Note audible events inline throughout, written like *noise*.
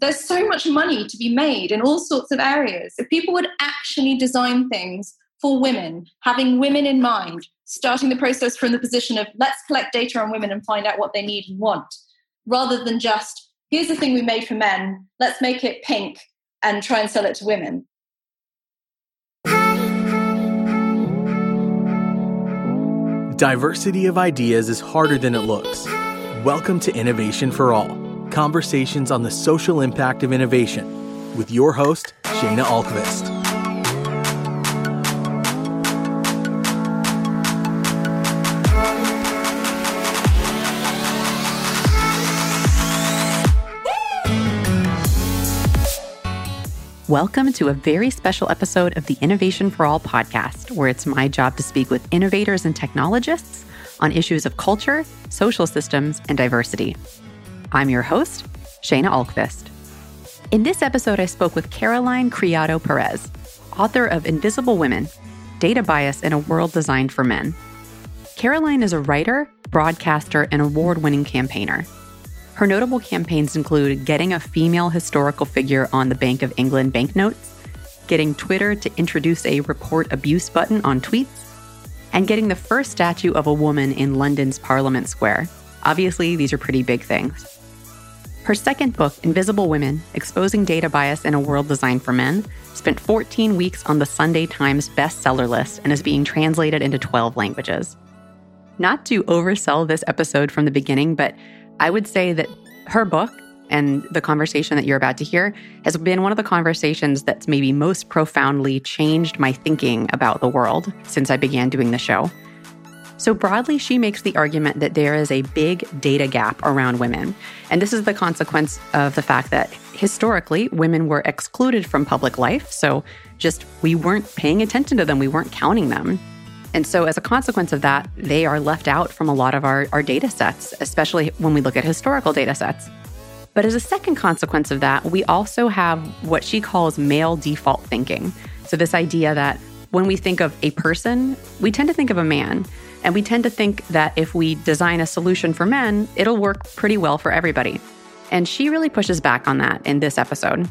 there's so much money to be made in all sorts of areas. If people would actually design things for women, having women in mind, starting the process from the position of let's collect data on women and find out what they need and want, rather than just here's the thing we made for men, let's make it pink and try and sell it to women. Diversity of ideas is harder than it looks. Welcome to Innovation for All conversations on the social impact of innovation with your host, Shayna Ahlqvist. Welcome to a very special episode of the Innovation for All podcast, where it's my job to speak with innovators and technologists on issues of culture, social systems, and diversity. I'm your host, Shayna Ahlqvist. In this episode, I spoke with Caroline Criado Perez, author of Invisible Women Data Bias in a World Designed for Men. Caroline is a writer, broadcaster, and award winning campaigner. Her notable campaigns include getting a female historical figure on the Bank of England banknotes, getting Twitter to introduce a report abuse button on tweets, and getting the first statue of a woman in London's Parliament Square. Obviously, these are pretty big things. Her second book, Invisible Women Exposing Data Bias in a World Designed for Men, spent 14 weeks on the Sunday Times bestseller list and is being translated into 12 languages. Not to oversell this episode from the beginning, but I would say that her book and the conversation that you're about to hear has been one of the conversations that's maybe most profoundly changed my thinking about the world since I began doing the show. So, broadly, she makes the argument that there is a big data gap around women. And this is the consequence of the fact that historically, women were excluded from public life. So, just we weren't paying attention to them, we weren't counting them. And so, as a consequence of that, they are left out from a lot of our, our data sets, especially when we look at historical data sets. But as a second consequence of that, we also have what she calls male default thinking. So, this idea that when we think of a person, we tend to think of a man. And we tend to think that if we design a solution for men, it'll work pretty well for everybody. And she really pushes back on that in this episode.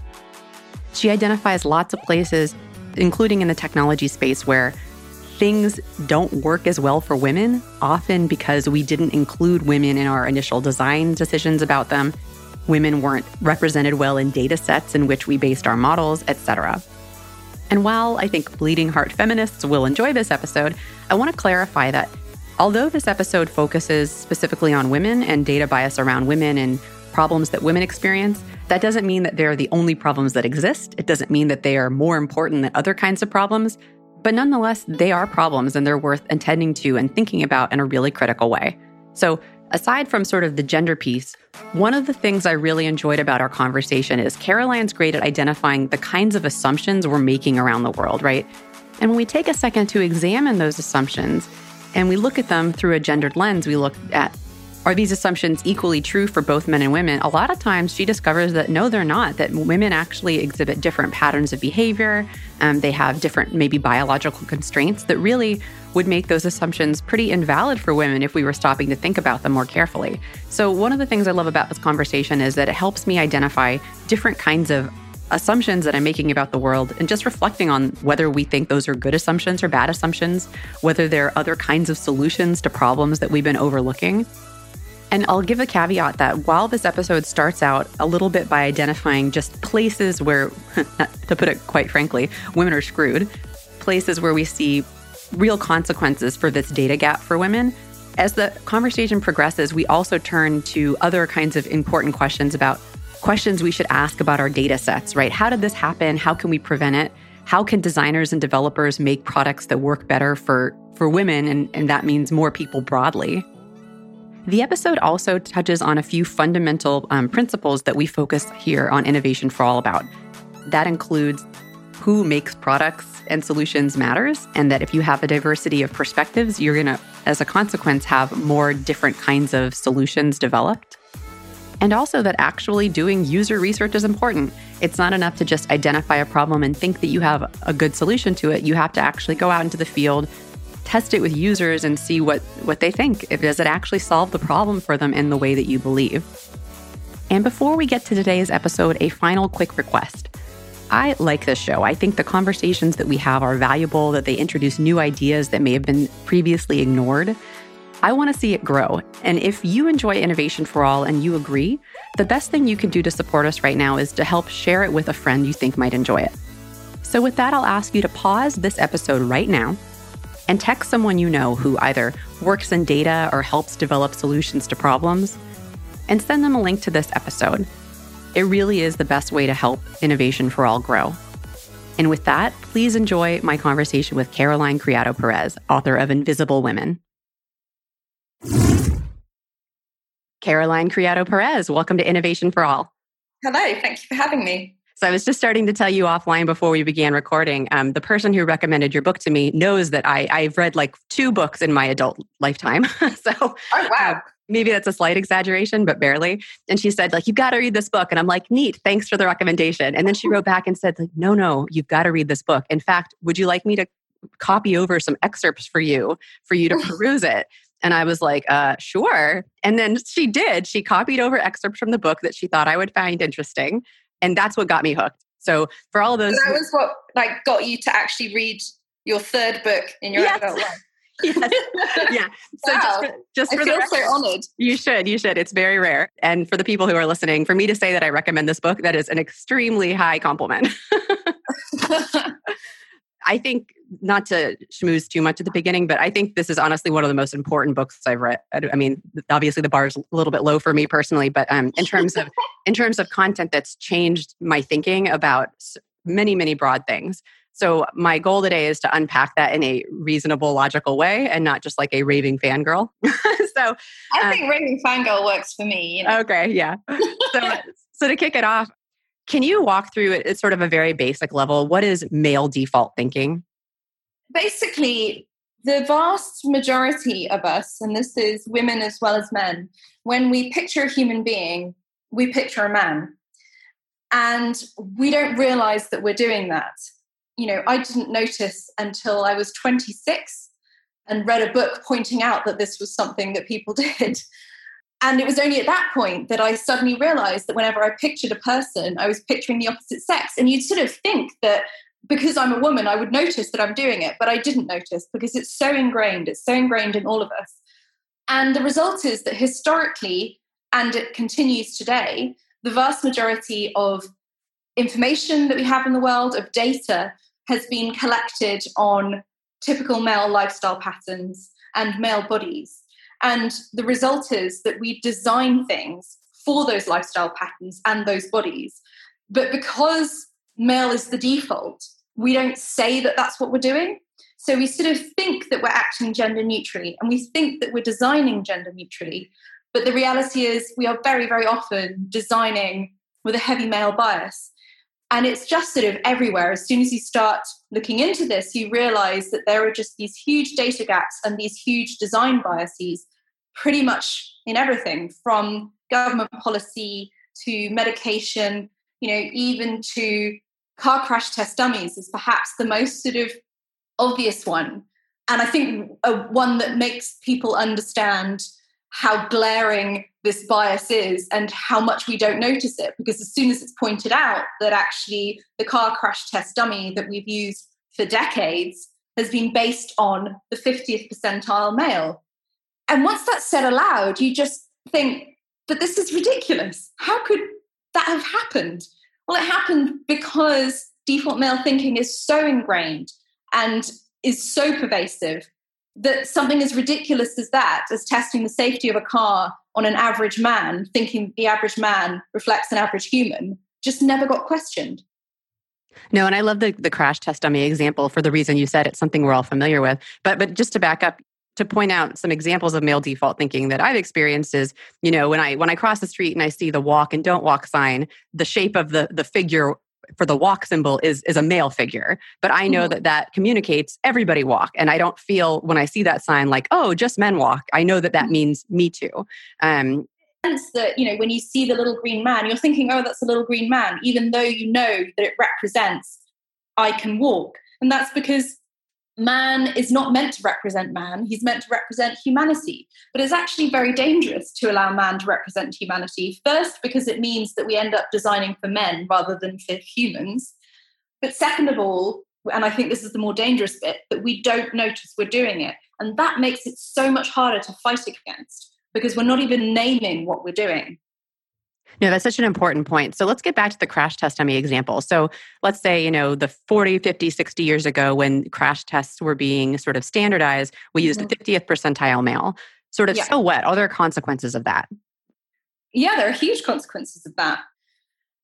She identifies lots of places, including in the technology space, where things don't work as well for women, often because we didn't include women in our initial design decisions about them. Women weren't represented well in data sets in which we based our models, etc. And while I think bleeding heart feminists will enjoy this episode, I want to clarify that although this episode focuses specifically on women and data bias around women and problems that women experience, that doesn't mean that they're the only problems that exist. It doesn't mean that they are more important than other kinds of problems. But nonetheless, they are problems and they're worth attending to and thinking about in a really critical way. So, aside from sort of the gender piece, one of the things I really enjoyed about our conversation is Caroline's great at identifying the kinds of assumptions we're making around the world, right? And when we take a second to examine those assumptions and we look at them through a gendered lens, we look at are these assumptions equally true for both men and women? A lot of times she discovers that no, they're not, that women actually exhibit different patterns of behavior. Um, they have different, maybe biological constraints that really would make those assumptions pretty invalid for women if we were stopping to think about them more carefully. So, one of the things I love about this conversation is that it helps me identify different kinds of assumptions that I'm making about the world and just reflecting on whether we think those are good assumptions or bad assumptions, whether there are other kinds of solutions to problems that we've been overlooking. And I'll give a caveat that while this episode starts out a little bit by identifying just places where, *laughs* to put it quite frankly, women are screwed, places where we see real consequences for this data gap for women, as the conversation progresses, we also turn to other kinds of important questions about questions we should ask about our data sets, right? How did this happen? How can we prevent it? How can designers and developers make products that work better for, for women? And, and that means more people broadly. The episode also touches on a few fundamental um, principles that we focus here on Innovation for All about. That includes who makes products and solutions matters, and that if you have a diversity of perspectives, you're going to, as a consequence, have more different kinds of solutions developed. And also that actually doing user research is important. It's not enough to just identify a problem and think that you have a good solution to it. You have to actually go out into the field, test it with users and see what, what they think. If does it actually solve the problem for them in the way that you believe? And before we get to today's episode, a final quick request. I like this show. I think the conversations that we have are valuable, that they introduce new ideas that may have been previously ignored. I want to see it grow. And if you enjoy Innovation for All and you agree, the best thing you can do to support us right now is to help share it with a friend you think might enjoy it. So, with that, I'll ask you to pause this episode right now and text someone you know who either works in data or helps develop solutions to problems and send them a link to this episode. It really is the best way to help Innovation for All grow. And with that, please enjoy my conversation with Caroline Criado Perez, author of Invisible Women. Caroline Criado Perez, welcome to Innovation for All. Hello, thank you for having me. So I was just starting to tell you offline before we began recording. Um, the person who recommended your book to me knows that I, I've read like two books in my adult lifetime. *laughs* so, oh wow. Um, maybe that's a slight exaggeration, but barely. And she said, like, you've got to read this book. And I'm like, neat, thanks for the recommendation. And then she wrote back and said, like, no, no, you've got to read this book. In fact, would you like me to copy over some excerpts for you for you to *laughs* peruse it? And I was like, uh, sure. And then she did. She copied over excerpts from the book that she thought I would find interesting. And that's what got me hooked. So for all of those. So that was what like got you to actually read your third book in your yes. adult life. *laughs* yes. Yeah. So wow. just for, just for I feel the so honored. You should. You should. It's very rare. And for the people who are listening, for me to say that I recommend this book, that is an extremely high compliment. *laughs* *laughs* I think not to schmooze too much at the beginning, but I think this is honestly one of the most important books I've read. I mean, obviously the bar is a little bit low for me personally, but um, in terms of *laughs* in terms of content that's changed my thinking about many many broad things. So my goal today is to unpack that in a reasonable, logical way, and not just like a raving fangirl. *laughs* so I um, think raving fangirl works for me. You know? Okay, yeah. *laughs* so, so to kick it off, can you walk through it at sort of a very basic level? What is male default thinking? Basically, the vast majority of us, and this is women as well as men, when we picture a human being, we picture a man. And we don't realize that we're doing that you know, I didn't notice until I was 26 and read a book pointing out that this was something that people *laughs* did. And it was only at that point that I suddenly realized that whenever I pictured a person, I was picturing the opposite sex. And you'd sort of think that because I'm a woman, I would notice that I'm doing it, but I didn't notice because it's so ingrained. It's so ingrained in all of us. And the result is that historically, and it continues today, the vast majority of information that we have in the world, of data, has been collected on typical male lifestyle patterns and male bodies. And the result is that we design things for those lifestyle patterns and those bodies. But because male is the default, we don't say that that's what we're doing. So we sort of think that we're acting gender neutrally and we think that we're designing gender neutrally. But the reality is, we are very, very often designing with a heavy male bias. And it's just sort of everywhere. As soon as you start looking into this, you realize that there are just these huge data gaps and these huge design biases pretty much in everything from government policy to medication, you know, even to car crash test dummies is perhaps the most sort of obvious one. And I think a, one that makes people understand how glaring this bias is and how much we don't notice it. Because as soon as it's pointed out that actually the car crash test dummy that we've used for decades has been based on the 50th percentile male. And once that's said aloud you just think but this is ridiculous. How could that have happened well it happened because default male thinking is so ingrained and is so pervasive that something as ridiculous as that, as testing the safety of a car on an average man, thinking the average man reflects an average human, just never got questioned. No, and I love the the crash test dummy example for the reason you said it's something we're all familiar with. But but just to back up to point out some examples of male default thinking that I've experienced is, you know, when I when I cross the street and I see the walk and don't walk sign, the shape of the the figure for the walk symbol is is a male figure. But i know mm-hmm. that that communicates everybody walk. And i don't feel when i see that sign like oh just men walk. I know that that mm-hmm. means me too. Um that you know when you see the little green man you're thinking oh that's a little green man even though you know that it represents i can walk. And that's because man is not meant to represent man, he's meant to represent humanity. But it's actually very dangerous to allow man to represent humanity. First, because it means that we end up designing for men rather than for humans. But second of all, and I think this is the more dangerous bit, that we don't notice we're doing it. And that makes it so much harder to fight against because we're not even naming what we're doing. No, that's such an important point. So let's get back to the crash test dummy example. So let's say, you know, the 40, 50, 60 years ago when crash tests were being sort of standardized, we used mm-hmm. 50th percentile male. Sort of yeah. so what? Are there consequences of that? Yeah, there are huge consequences of that.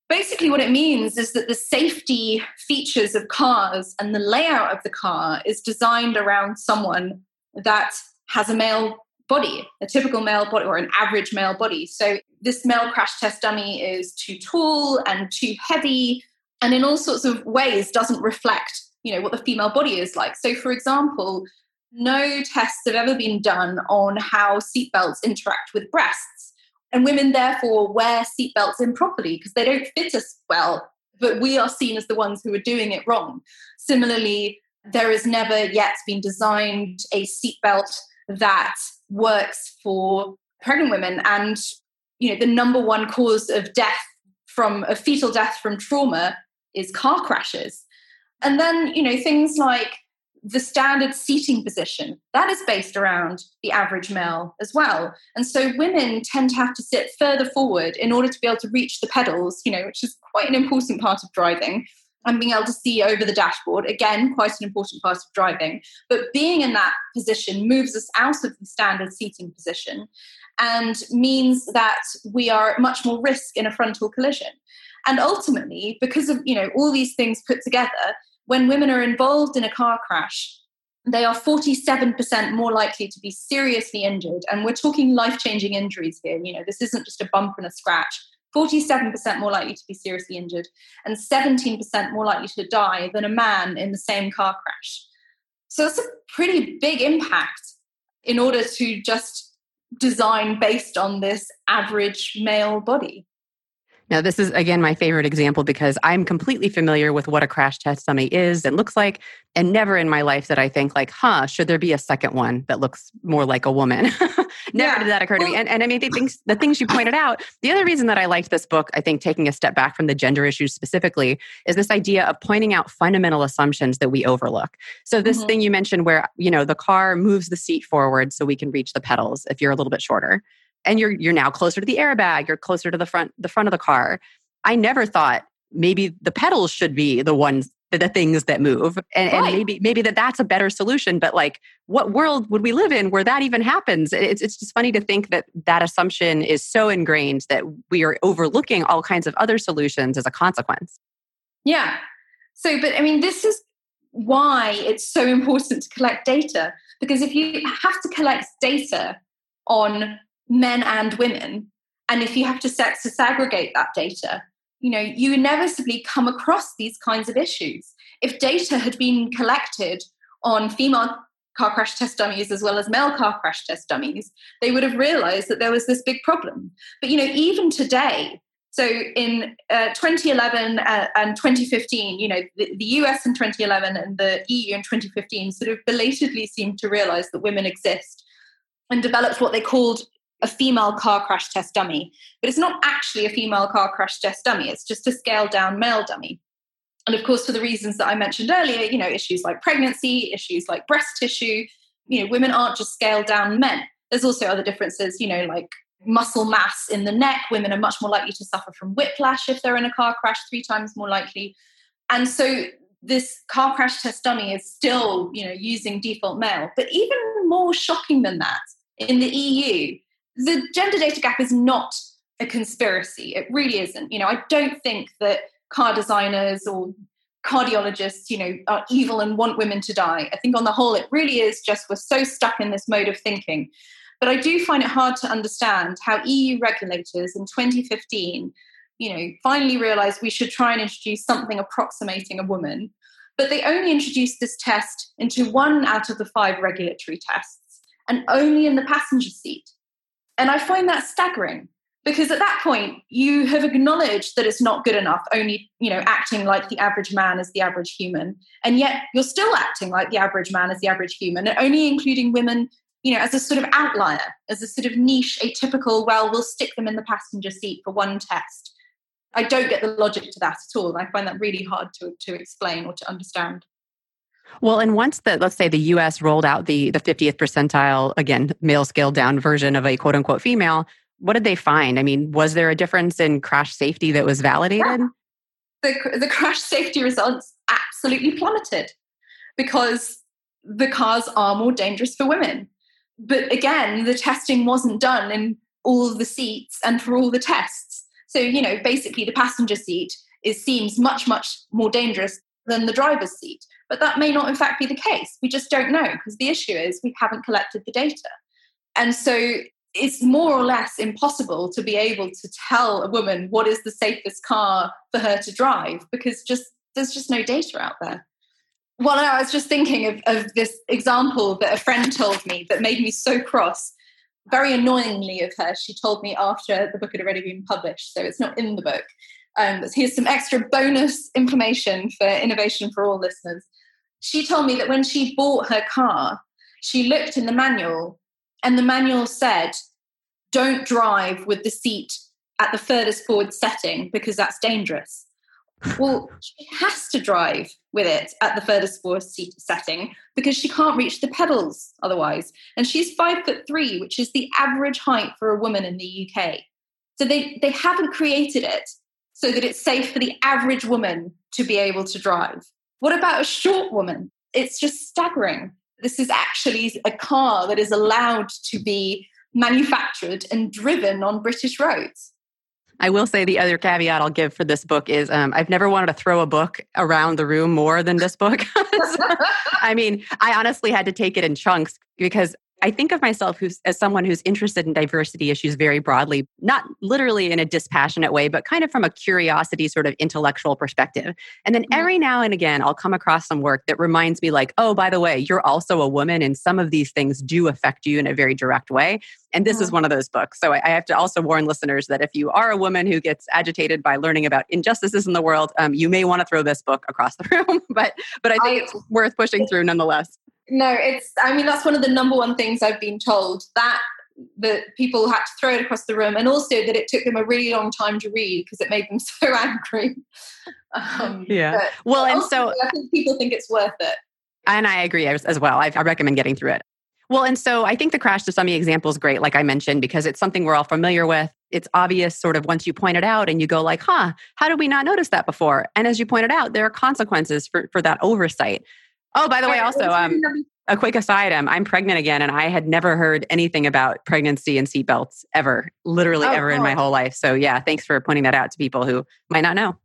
Basically, what it means is that the safety features of cars and the layout of the car is designed around someone that has a male body, a typical male body or an average male body. So this male crash test dummy is too tall and too heavy and in all sorts of ways doesn't reflect, you know, what the female body is like. So for example, no tests have ever been done on how seatbelts interact with breasts. And women therefore wear seatbelts improperly because they don't fit us well, but we are seen as the ones who are doing it wrong. Similarly, there has never yet been designed a seatbelt that works for pregnant women and you know the number one cause of death from a fetal death from trauma is car crashes. And then you know things like the standard seating position that is based around the average male as well. And so women tend to have to sit further forward in order to be able to reach the pedals you know which is quite an important part of driving and being able to see over the dashboard again quite an important part of driving. But being in that position moves us out of the standard seating position and means that we are at much more risk in a frontal collision. And ultimately because of you know all these things put together when women are involved in a car crash they are 47% more likely to be seriously injured. And we're talking life-changing injuries here. You know this isn't just a bump and a scratch 47% more likely to be seriously injured, and 17% more likely to die than a man in the same car crash. So it's a pretty big impact in order to just design based on this average male body. Now, this is again my favorite example because I'm completely familiar with what a crash test dummy is and looks like. And never in my life did I think, like, huh, should there be a second one that looks more like a woman? *laughs* never yeah. did that occur to me. And, and I mean, the things, the things you pointed out, the other reason that I liked this book, I think taking a step back from the gender issues specifically, is this idea of pointing out fundamental assumptions that we overlook. So, this mm-hmm. thing you mentioned where, you know, the car moves the seat forward so we can reach the pedals if you're a little bit shorter and you're you're now closer to the airbag you're closer to the front the front of the car. I never thought maybe the pedals should be the ones the things that move and, right. and, maybe maybe that that's a better solution but like what world would we live in where that even happens? It's, it's just funny to think that that assumption is so ingrained that we are overlooking all kinds of other solutions as a consequence. Yeah. So but i mean this is why it's so important to collect data because if you have to collect data on men and women. And if you have to sex to segregate that data, you know, you inevitably come across these kinds of issues. If data had been collected on female car crash test dummies as well as male car crash test dummies, they would have realized that there was this big problem. But you know, even today, so in uh, 2011 uh, and 2015, you know, the, the, US in 2011 and the EU in 2015 sort of belatedly seemed to realize that women exist and developed what they called a female car crash test dummy, but it's not actually a female car crash test dummy. It's just a scaled down male dummy. And of course, for the reasons that I mentioned earlier, you know, issues like pregnancy, issues like breast tissue, you know, women aren't just scaled down men. There's also other differences, you know, like muscle mass in the neck. Women are much more likely to suffer from whiplash if they're in a car crash, three times more likely. And so this car crash test dummy is still, you know, using default male. But even more shocking than that, in the EU, the gender data gap is not a conspiracy. It really isn't. You know, I don't think that car designers or cardiologists, you know, are evil and want women to die. I think on the whole, it really is just we're so stuck in this mode of thinking. But I do find it hard to understand how EU regulators in 2015, you know, finally realized we should try and introduce something approximating a woman. But they only introduced this test into one out of the five regulatory tests and only in the passenger seat. And I find that staggering because at that point you have acknowledged that it's not good enough only you know acting like the average man is the average human. And yet you're still acting like the average man is the average human and only including women you know as a sort of outlier as a sort of niche atypical well we'll stick them in the passenger seat for one test. I don't get the logic to that at all. I find that really hard to, to explain or to understand well, and once the let's say the US rolled out the the 50th percentile again male scaled down version of a quote unquote female, what did they find? I mean, was there a difference in crash safety that was validated? Yeah. The, the crash safety results absolutely plummeted because the cars are more dangerous for women. But again, the testing wasn't done in all the seats and for all the tests. So, you know, basically the passenger seat is seems much, much more dangerous than the driver's seat. But that may not in fact be the case. We just don't know because the issue is we haven't collected the data. And so it's more or less impossible to be able to tell a woman what is the safest car for her to drive because just there's just no data out there. Well, I was just thinking of, of this example that a friend told me that made me so cross. Very annoyingly of her, she told me after the book had already been published, so it's not in the book. Um, here's some extra bonus information for Innovation for All listeners. She told me that when she bought her car, she looked in the manual and the manual said, don't drive with the seat at the furthest forward setting because that's dangerous. Well, she has to drive with it at the furthest forward seat setting because she can't reach the pedals otherwise. And she's five foot three, which is the average height for a woman in the UK. So they, they haven't created it so that it's safe for the average woman to be able to drive. What about a short woman? It's just staggering. This is actually a car that is allowed to be manufactured and driven on British roads. I will say the other caveat I'll give for this book is um, I've never wanted to throw a book around the room more than this book. *laughs* I mean, I honestly had to take it in chunks because I think of myself who's, as someone who's interested in diversity issues very broadly, not literally in a dispassionate way, but kind of from a curiosity sort of intellectual perspective. And then mm-hmm. every now and again, I'll come across some work that reminds me, like, oh, by the way, you're also a woman, and some of these things do affect you in a very direct way. And this is mm-hmm. one of those books. So I have to also warn listeners that if you are a woman who gets agitated by learning about injustices in the world, um, you may want to throw this book across the *laughs* room. but but I think I, it's worth pushing through nonetheless no, it's. I mean, that's one of the number one things I've been told that that people had to throw it across the room, and also that it took them a really long time to read because it made them *laughs* so angry. Um, yeah. Well, and so I think people think it's worth it. And I agree as, as well. I, I recommend getting through it. Well, and so I think the crash to dummy example is great, like I mentioned, because it's something we're all familiar with. It's obvious sort of once you point it out and you go like, huh, how did we not notice that before? And as you pointed out, there are consequences for, for that oversight. Oh, by the way, also, um, a quick aside um, I'm pregnant again, and I had never heard anything about pregnancy and seatbelts ever, literally oh, ever in my whole life. So, yeah, thanks for pointing that out to people who might not know.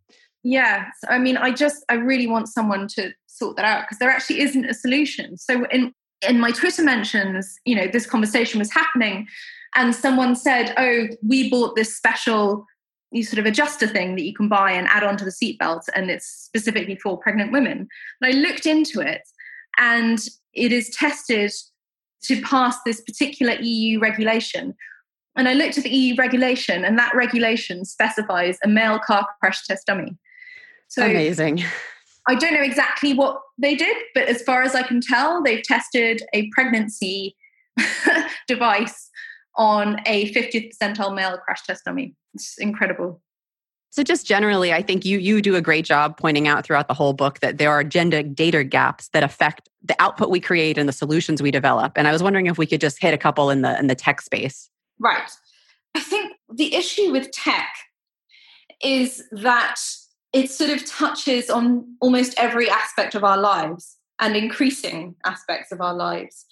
Yeah, I mean, I just, I really want someone to sort that out because there actually isn't a solution. So, in in my Twitter mentions, you know, this conversation was happening, and someone said, "Oh, we bought this special." You sort of adjuster thing that you can buy and add onto the seatbelt, and it's specifically for pregnant women. And I looked into it, and it is tested to pass this particular EU regulation. And I looked at the EU regulation, and that regulation specifies a male car crash test dummy. So amazing. I don't know exactly what they did, but as far as I can tell, they've tested a pregnancy *laughs* device on a 50th percentile male crash test dummy. It's incredible. So just generally, I think you you do a great job pointing out throughout the whole book that there are gender data gaps that affect the output we create and the solutions we develop. And I was wondering if we could just hit a couple in the in the tech space. Right. I think the issue with tech is that it sort of touches on almost every aspect of our lives and increasing aspects of our lives.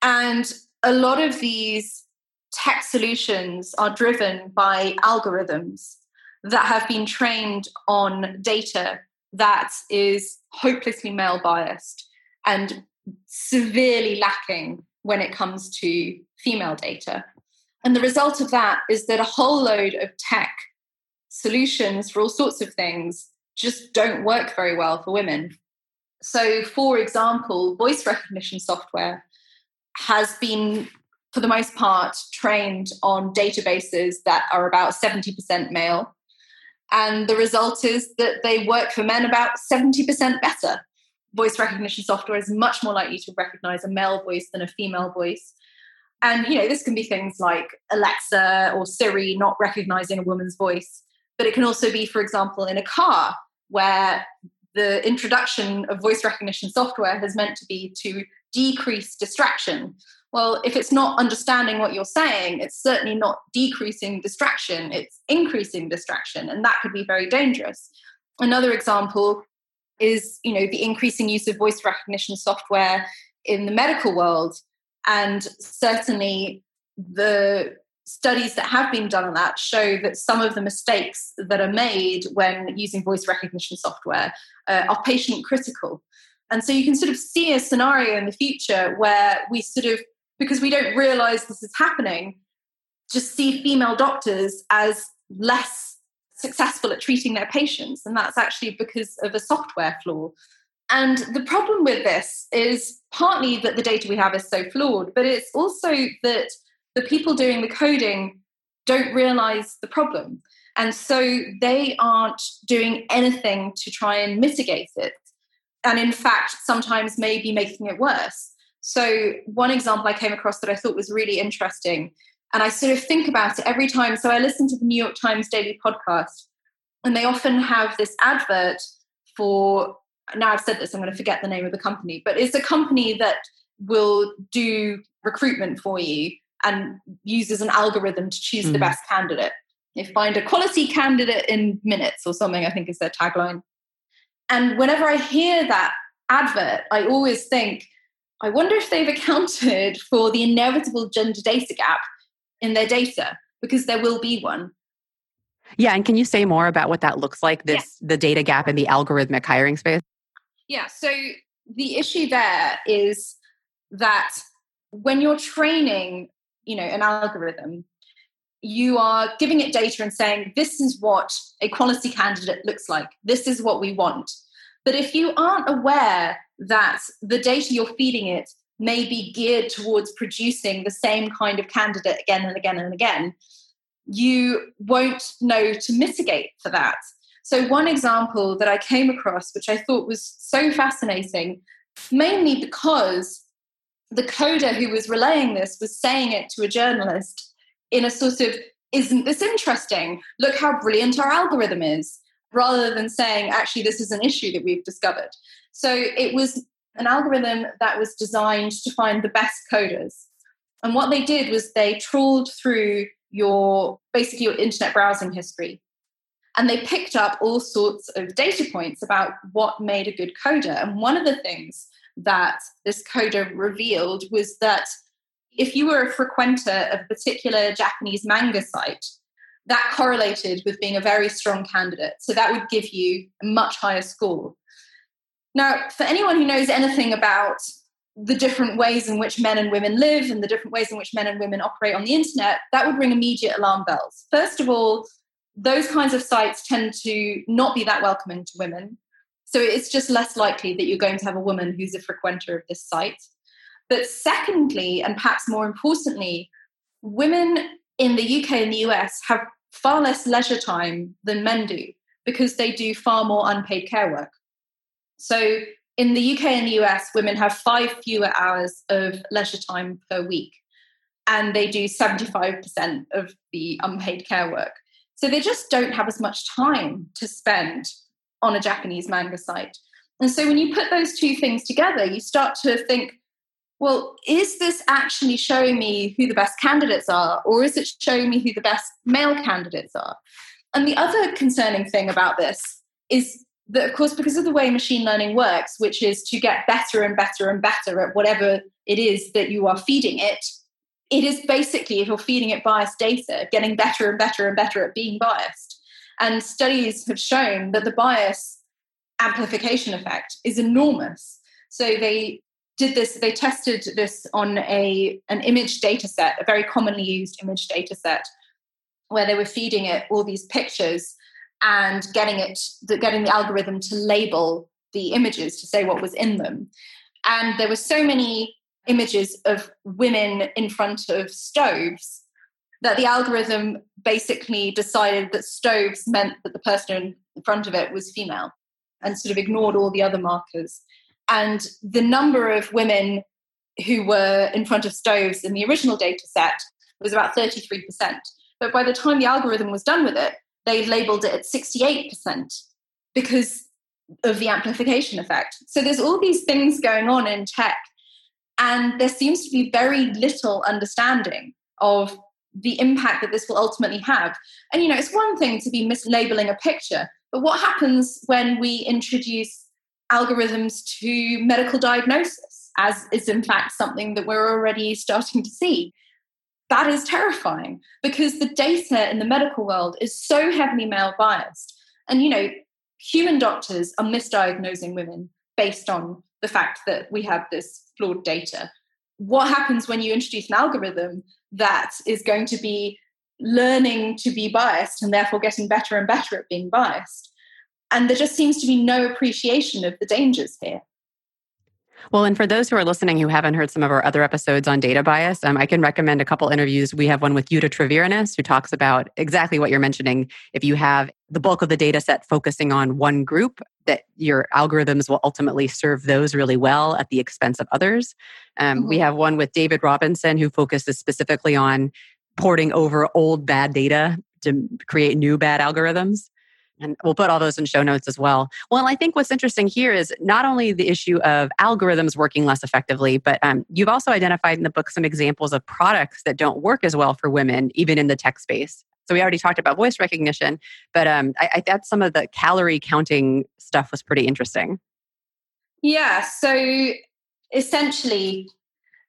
And a lot of these tech solutions are driven by algorithms that have been trained on data that is hopelessly male biased and severely lacking when it comes to female data. And the result of that is that a whole load of tech solutions for all sorts of things just don't work very well for women. So, for example, voice recognition software has been for the most part, trained on databases that are about 70% male. And the result is that they work for men about 70% better. Voice recognition software is much more likely to recognize a male voice than a female voice. And you know, this can be things like Alexa or Siri not recognizing a woman's voice, but it can also be, for example, in a car where the introduction of voice recognition software has meant to be to decrease distraction. Well, if it's not understanding what you're saying, it's certainly not decreasing distraction, it's increasing distraction, and that could be very dangerous. Another example is, you know, the increasing use of voice recognition software in the medical world and certainly the studies that have been done on that show that some of the mistakes that are made when using voice recognition software uh, are patient critical. And so you can sort of see a scenario in the future where we sort of, because we don't realize this is happening, just see female doctors as less successful at treating their patients. And that's actually because of a software flaw. And the problem with this is partly that the data we have is so flawed, but it's also that the people doing the coding don't realize the problem. And so they aren't doing anything to try and mitigate it. And in fact, sometimes maybe making it worse. So, one example I came across that I thought was really interesting, and I sort of think about it every time. So, I listen to the New York Times Daily Podcast, and they often have this advert for now I've said this, I'm going to forget the name of the company, but it's a company that will do recruitment for you and uses an algorithm to choose mm. the best candidate. They find a quality candidate in minutes or something, I think is their tagline. And whenever I hear that advert, I always think, I wonder if they've accounted *laughs* for the inevitable gender data gap in their data, because there will be one. Yeah, and can you say more about what that looks like, this the data gap in the algorithmic hiring space? Yeah. So the issue there is that when you're training, you know, an algorithm, you are giving it data and saying, this is what a quality candidate looks like. This is what we want. But if you aren't aware that the data you're feeding it may be geared towards producing the same kind of candidate again and again and again, you won't know to mitigate for that. So, one example that I came across, which I thought was so fascinating, mainly because the coder who was relaying this was saying it to a journalist in a sort of, isn't this interesting? Look how brilliant our algorithm is, rather than saying, actually, this is an issue that we've discovered. So, it was an algorithm that was designed to find the best coders. And what they did was they trawled through your basically your internet browsing history and they picked up all sorts of data points about what made a good coder. And one of the things that this coder revealed was that if you were a frequenter of a particular Japanese manga site, that correlated with being a very strong candidate. So that would give you a much higher score. Now, for anyone who knows anything about the different ways in which men and women live and the different ways in which men and women operate on the internet, that would ring immediate alarm bells. First of all, those kinds of sites tend to not be that welcoming to women. So it's just less likely that you're going to have a woman who's a frequenter of this site. But secondly, and perhaps more importantly, women in the UK and the US have far less leisure time than men do because they do far more unpaid care work. So in the UK and the US, women have five fewer hours of leisure time per week, and they do 75% of the unpaid care work. So they just don't have as much time to spend on a Japanese manga site. And so when you put those two things together, you start to think, well, is this actually showing me who the best candidates are, or is it showing me who the best male candidates are? And the other concerning thing about this is that, of course, because of the way machine learning works, which is to get better and better and better at whatever it is that you are feeding it, it is basically, if you're feeding it biased data, getting better and better and better at being biased. And studies have shown that the bias amplification effect is enormous. So they did this, they tested this on a, an image data set, a very commonly used image data set, where they were feeding it all these pictures and getting it getting the algorithm to label the images to say what was in them. And there were so many images of women in front of stoves that the algorithm basically decided that stoves meant that the person in front of it was female and sort of ignored all the other markers. And the number of women who were in front of stoves in the original data set was about 33%. But by the time the algorithm was done with it, they labeled it at 68% because of the amplification effect. So there's all these things going on in tech, and there seems to be very little understanding of the impact that this will ultimately have. And you know, it's one thing to be mislabeling a picture, but what happens when we introduce algorithms to medical diagnosis, as is in fact something that we're already starting to see? That is terrifying because the data in the medical world is so heavily male biased. And you know, human doctors are misdiagnosing women based on the fact that we have this flawed data. What happens when you introduce an algorithm that is going to be learning to be biased and therefore getting better and better at being biased? And there just seems to be no appreciation of the dangers here. Well, and for those who are listening who haven't heard some of our other episodes on data bias, um, I can recommend a couple interviews. We have one with Jutta Treviranus, who talks about exactly what you're mentioning. If you have the bulk of the data set focusing on one group, that your algorithms will ultimately serve those really well at the expense of others. Um, mm-hmm. We have one with David Robinson, who focuses specifically on porting over old bad data to create new bad algorithms. And we'll put all those in show notes as well. Well, I think what's interesting here is not only the issue of algorithms working less effectively, but um, you've also identified in the book some examples of products that don't work as well for women, even in the tech space. So we already talked about voice recognition, but um, I, I thought some of the calorie counting stuff was pretty interesting. Yeah. So essentially,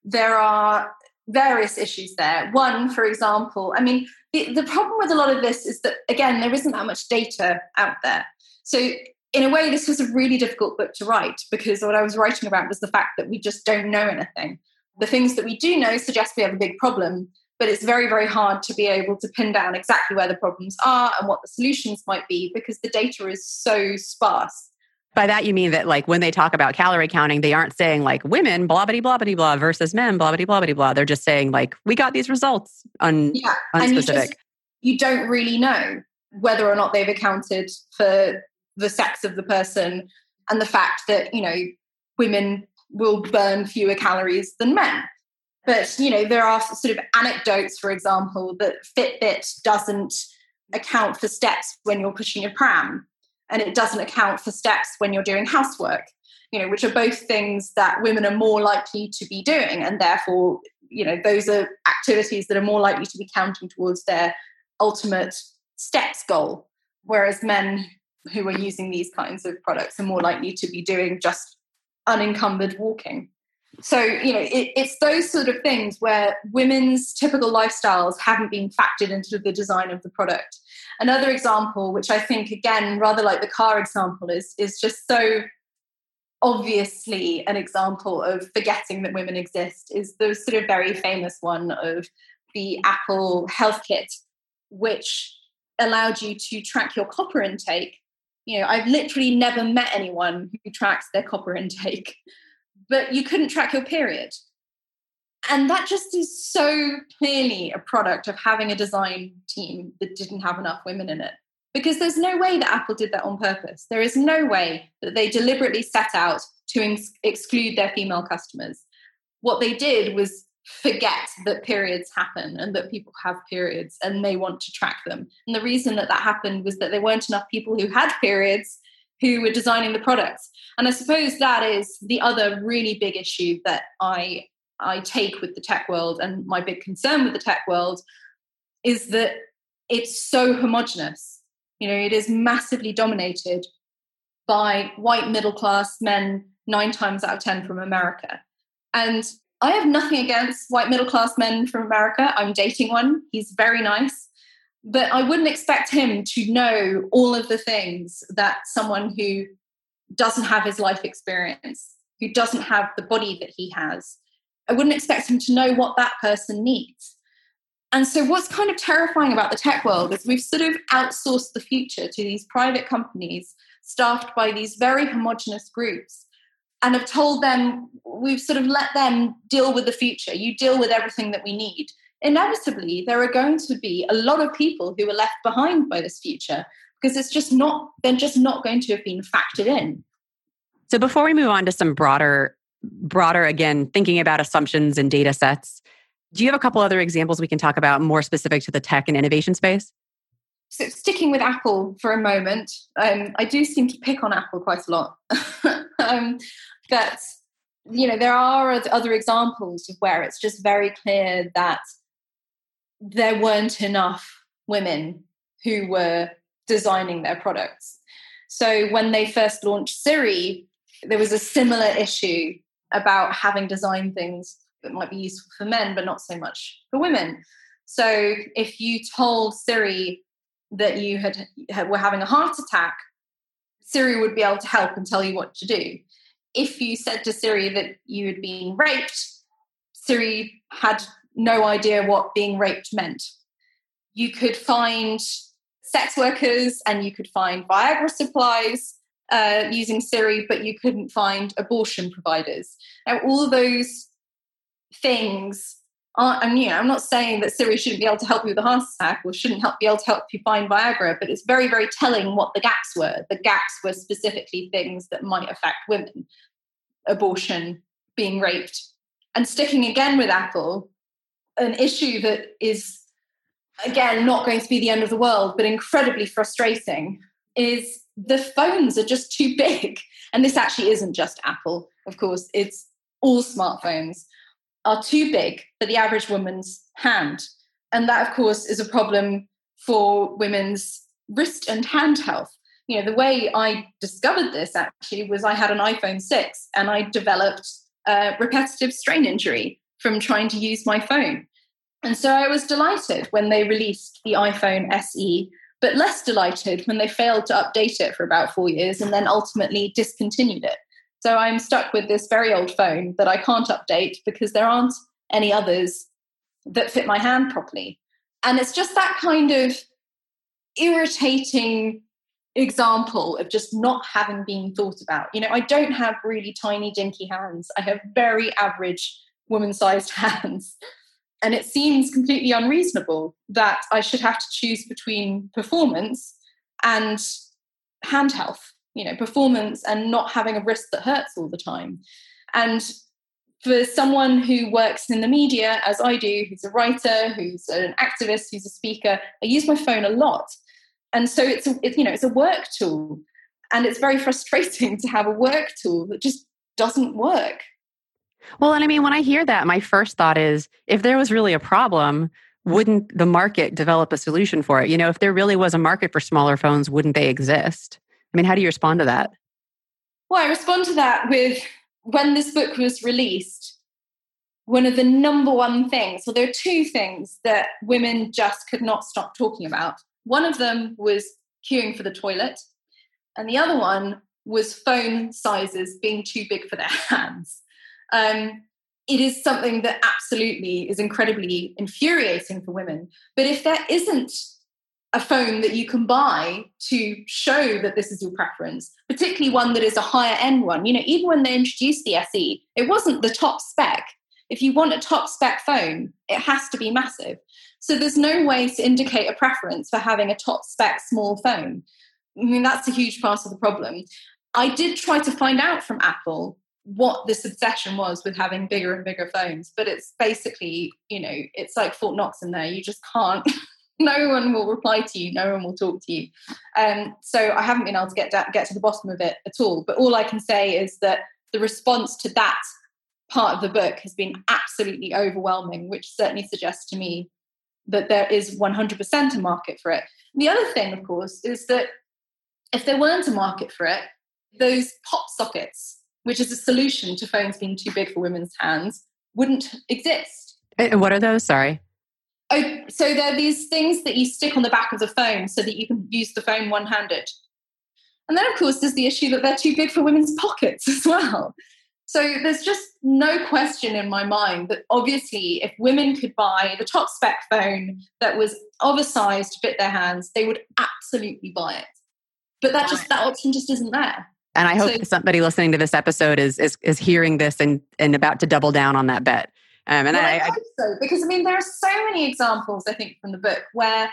there are various issues there. One, for example, I mean, the, the problem with a lot of this is that, again, there isn't that much data out there. So, in a way, this was a really difficult book to write because what I was writing about was the fact that we just don't know anything. The things that we do know suggest we have a big problem, but it's very, very hard to be able to pin down exactly where the problems are and what the solutions might be because the data is so sparse by that you mean that like when they talk about calorie counting, they aren't saying like women blah blah blah blah blah versus men blah blah blah blah blah. They're just saying like we got these results on yeah. unspecific. You, just, you don't really know whether or not they've accounted for the sex of the person and the fact that you know women will burn fewer calories than men. But you know there are sort of anecdotes, for example, that Fitbit doesn't account for steps when you're pushing a pram and it doesn't account for steps when you're doing housework you know which are both things that women are more likely to be doing and therefore you know those are activities that are more likely to be counting towards their ultimate steps goal. Whereas men who are using these kinds of products are more likely to be doing just unencumbered walking. So you know it, it's those sort of things where women's typical lifestyles haven't been factored into the design of the product another example which i think again rather like the car example is is just so obviously an example of forgetting that women exist is the sort of very famous one of the apple health kit which allowed you to track your copper intake you know i've literally never met anyone who tracks their copper intake but you couldn't track your period. And that just is so clearly a product of having a design team that didn't have enough women in it. Because there's no way that Apple did that on purpose. There is no way that they deliberately set out to ex- exclude their female customers. What they did was forget that periods happen and that people have periods and they want to track them. And the reason that that happened was that there weren't enough people who had periods who were designing the products. And I suppose that is the other really big issue that I I take with the tech world and my big concern with the tech world is that it's so homogenous. You know, it is massively dominated by white middle class men nine times out of 10 from America. And I have nothing against white middle class men from America. I'm dating one. He's very nice but I wouldn't expect him to know all of the things that someone who doesn't have his life experience, who doesn't have the body that he has, I wouldn't expect him to know what that person needs. And so, what's kind of terrifying about the tech world is we've sort of outsourced the future to these private companies staffed by these very homogenous groups and have told them we've sort of let them deal with the future. You deal with everything that we need. Inevitably, there are going to be a lot of people who are left behind by this future because it's just not they're just not going to have been factored in. So before we move on to some broader broader again thinking about assumptions and data sets, do you have a couple other examples we can talk about more specific to the tech and innovation space? So sticking with Apple for a moment, um, I do seem to pick on Apple quite a lot. *laughs* um, but you know, there are other examples of where it's just very clear that there weren't enough women who were designing their products. So when they first launched Siri, there was a similar issue about having designed things that might be useful for men, but not so much for women. So if you told Siri that you had, had were having a heart attack, Siri would be able to help and tell you what to do. If you said to Siri that you had been raped, Siri had no idea what being raped meant. You could find sex workers and you could find Viagra supplies uh, using Siri, but you couldn't find abortion providers. Now, all those things aren't, and you know, I'm not saying that Siri shouldn't be able to help you with a heart attack or shouldn't help be able to help you find Viagra, but it's very, very telling what the gaps were. The gaps were specifically things that might affect women abortion, being raped. And sticking again with Apple, an issue that is, again, not going to be the end of the world, but incredibly frustrating is the phones are just too big. And this actually isn't just Apple, of course, it's all smartphones are too big for the average woman's hand. And that, of course, is a problem for women's wrist and hand health. You know, the way I discovered this actually was I had an iPhone 6 and I developed a repetitive strain injury from trying to use my phone. And so I was delighted when they released the iPhone SE but less delighted when they failed to update it for about four years and then ultimately discontinued it. So I'm stuck with this very old phone that I can't update because there aren't any others that fit my hand properly. And it's just that kind of irritating example of just not having been thought about. You know, I don't have really tiny, dinky hands, I have very average woman sized *laughs* hands. And it seems completely unreasonable that I should have to choose between performance and hand health, you know, performance and not having a wrist that hurts all the time. And for someone who works in the media, as I do, who's a writer, who's an activist, who's a speaker, I use my phone a lot. And so it's, a, you know, it's a work tool. And it's very *laughs* frustrating to have a work tool that just doesn't work. Well, and I mean, when I hear that, my first thought is if there was really a problem, wouldn't the market develop a solution for it? You know, if there really was a market for smaller phones, wouldn't they exist? I mean, how do you respond to that? Well, I respond to that with when this book was released, one of the number one things, well, there are two things that women just could not stop talking about. One of them was queuing for the toilet, and the other one was phone sizes being too big for their *laughs* hands um, it is something that absolutely is incredibly infuriating for women. But if there isn't a phone that you can buy to show that this is your preference, particularly one that is a higher end one, you know, even when they introduced the SE, it wasn't the top spec. If you want a top spec phone, it has to be massive. So there's no way to indicate a preference for having a top spec small phone. I mean, that's a huge part of the problem. I did try to find out from Apple what this obsession was with having bigger and bigger phones. But it's basically, you know, it's like Fort Knox in there. You just can't. *laughs* no one will reply to you. No one will talk to you. Um, so I haven't been able to get da- get to the bottom of it at all. But all I can say is that the response to that part of the book has been absolutely overwhelming, which certainly suggests to me that there is 100% a market for it. The other thing, of course, is that if there weren't a market for it, those pop sockets which is a solution to phones being too big for women's hands, wouldn't exist. Uh, and what are those? Sorry. Oh, so there are these things that you stick on the back of the phone so that you can use the phone one handed. And then, of course, there's the issue that they're too big for women's *laughs* pockets as well. So there's just no question in my mind that obviously, if women could buy the top spec phone that was of a size to fit their hands, they would absolutely buy it. But that just that option just isn't there. And I hope so, somebody listening to this episode is is is hearing this and and about to double down on that bet. Um, and well, I, I, I hope so because I mean there are so many examples I think from the book where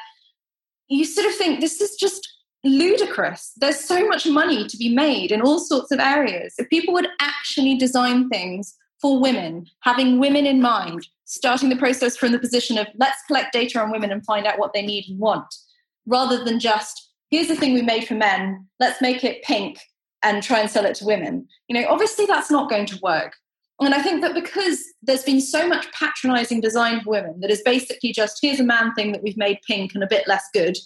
you sort of think this is just ludicrous. There's so much money to be made in all sorts of areas. If people would actually design things for women, having women in mind, starting the process from the position of let's collect data on women and find out what they need and want, rather than just here's the thing we made for men, let's make it pink and try and sell it to women. You know, obviously that's not going to work. And I think that because there's been so much patronizing design for women that is basically just here's a man thing that we've made pink and a bit less good,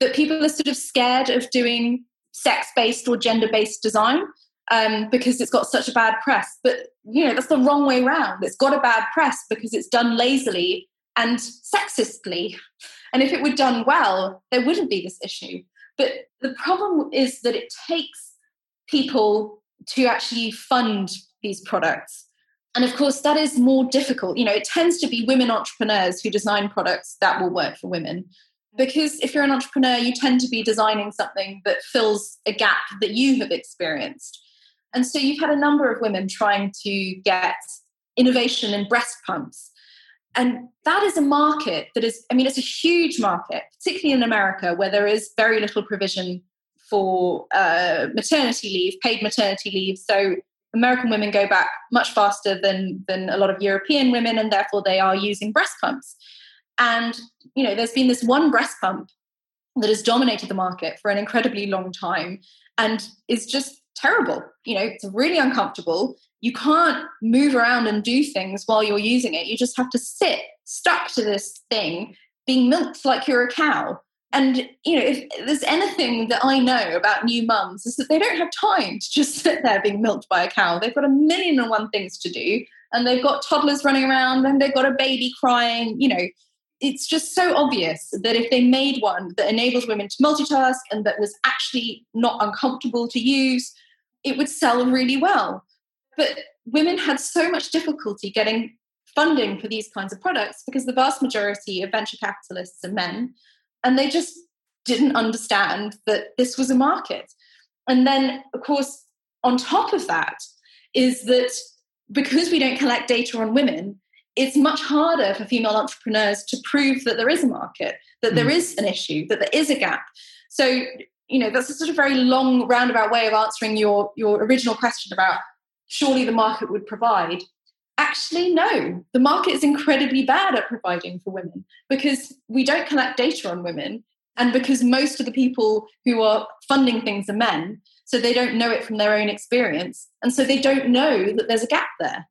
that people are sort of scared of doing sex based or gender based design um, because it's got such a bad press. But you know that's the wrong way around. It's got a bad press because it's done lazily and sexistly. And if it were done well, there wouldn't be this issue. But the problem is that it takes people to actually fund these products. And of course, that is more difficult. You know, it tends to be women entrepreneurs who design products that will work for women because if you're an entrepreneur, you tend to be designing something that fills a gap that you have experienced. And so you've had a number of women trying to get innovation in breast pumps. And that is a market that is, I mean, it's a huge market, particularly in America, where there is very little provision for uh, maternity leave, paid maternity leave. So American women go back much faster than, than a lot of European women, and therefore they are using breast pumps. And, you know, there's been this one breast pump that has dominated the market for an incredibly long time and is just terrible. You know, it's really uncomfortable. You can't move around and do things while you're using it. You just have to sit stuck to this thing, being milked like you're a cow. And, you know, if there's anything that I know about new mums is that they don't have time to just sit there being milked by a cow. They've got a million and one things to do. And they've got toddlers running around and they've got a baby crying, you know, it's just so obvious that if they made one that enables women to multitask and that was actually not uncomfortable to use, it would sell really well. But women had so much difficulty getting funding for these kinds of products because the vast majority of venture capitalists are men, and they just didn't understand that this was a market. And then, of course, on top of that, is that because we don't collect data on women, it's much harder for female entrepreneurs to prove that there is a market, that mm. there is an issue, that there is a gap. So, you know, that's a sort of very long roundabout way of answering your, your original question about surely the market would provide. Actually, no, the market is incredibly bad at providing for women because we don't collect data on women and because most of the people who are funding things are men. So they don't know it from their own experience. And so they don't know that there's a gap there.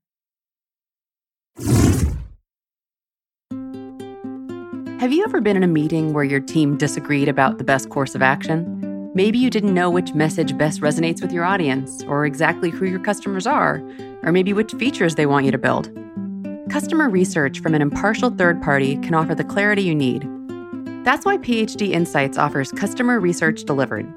Have you ever been in a meeting where your team disagreed about the best course of action? Maybe you didn't know which message best resonates with your audience, or exactly who your customers are, or maybe which features they want you to build. Customer research from an impartial third party can offer the clarity you need. That's why PhD Insights offers Customer Research Delivered.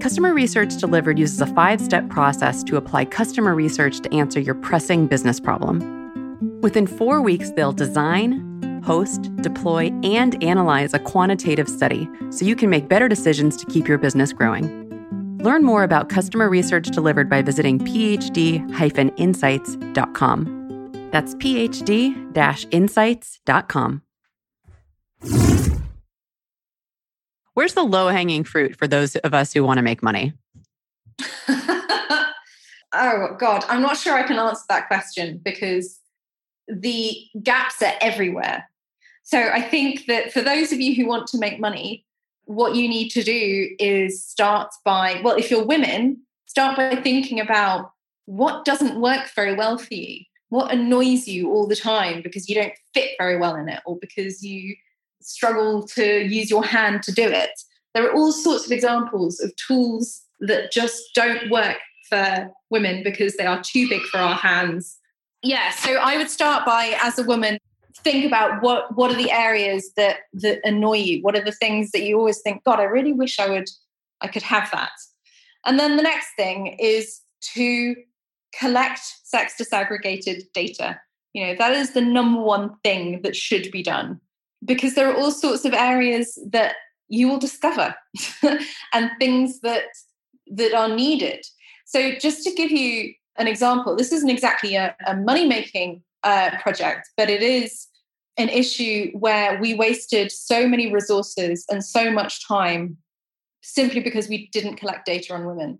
Customer Research Delivered uses a five step process to apply customer research to answer your pressing business problem. Within four weeks, they'll design, host, deploy, and analyze a quantitative study so you can make better decisions to keep your business growing. Learn more about customer research delivered by visiting phd-insights.com. That's phd-insights.com. Where's the low-hanging fruit for those of us who want to make money? *laughs* oh god, I'm not sure I can answer that question because the gaps are everywhere. So I think that for those of you who want to make money, what you need to do is start by, well, if you're women, start by thinking about what doesn't work very well for you, what annoys you all the time because you don't fit very well in it or because you struggle to use your hand to do it. There are all sorts of examples of tools that just don't work for women because they are too big for our hands. Yeah, so I would start by, as a woman, think about what what are the areas that that annoy you? What are the things that you always think god i really wish i would i could have that. And then the next thing is to collect sex disaggregated data. You know that is the number one thing that should be done because there are all sorts of areas that you will discover *laughs* and things that that are needed. So, just to give you an example, this isn't exactly a, a money making uh, project, but it is an issue where we wasted so many resources and so much time simply because we didn't collect data on women.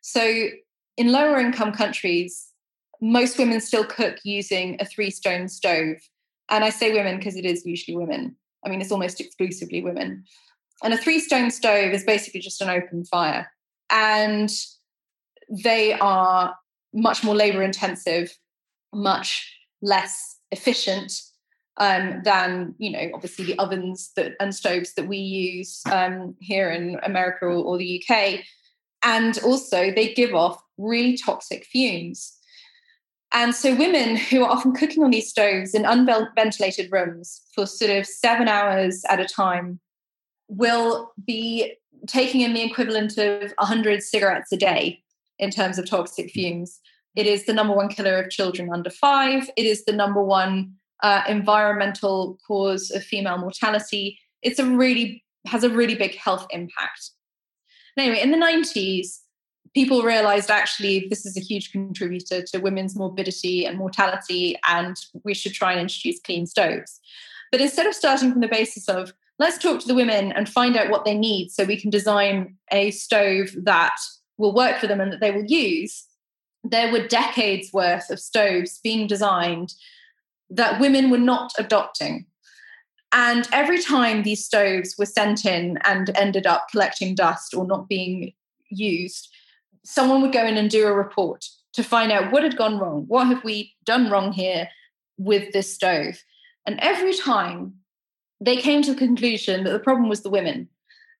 So, in lower income countries, most women still cook using a three stone stove. And I say women because it is usually women. I mean, it's almost exclusively women. And a three stone stove is basically just an open fire. And they are much more labor intensive, much less efficient um, than, you know, obviously the ovens that, and stoves that we use um, here in America or, or the UK. And also, they give off really toxic fumes. And so, women who are often cooking on these stoves in unventilated rooms for sort of seven hours at a time will be taking in the equivalent of 100 cigarettes a day in terms of toxic fumes. It is the number one killer of children under five. It is the number one uh, environmental cause of female mortality. It's a really has a really big health impact. Anyway, in the 90s, people realized actually this is a huge contributor to women's morbidity and mortality, and we should try and introduce clean stoves. But instead of starting from the basis of let's talk to the women and find out what they need so we can design a stove that will work for them and that they will use, there were decades worth of stoves being designed that women were not adopting. And every time these stoves were sent in and ended up collecting dust or not being used, someone would go in and do a report to find out what had gone wrong. What have we done wrong here with this stove? And every time they came to the conclusion that the problem was the women.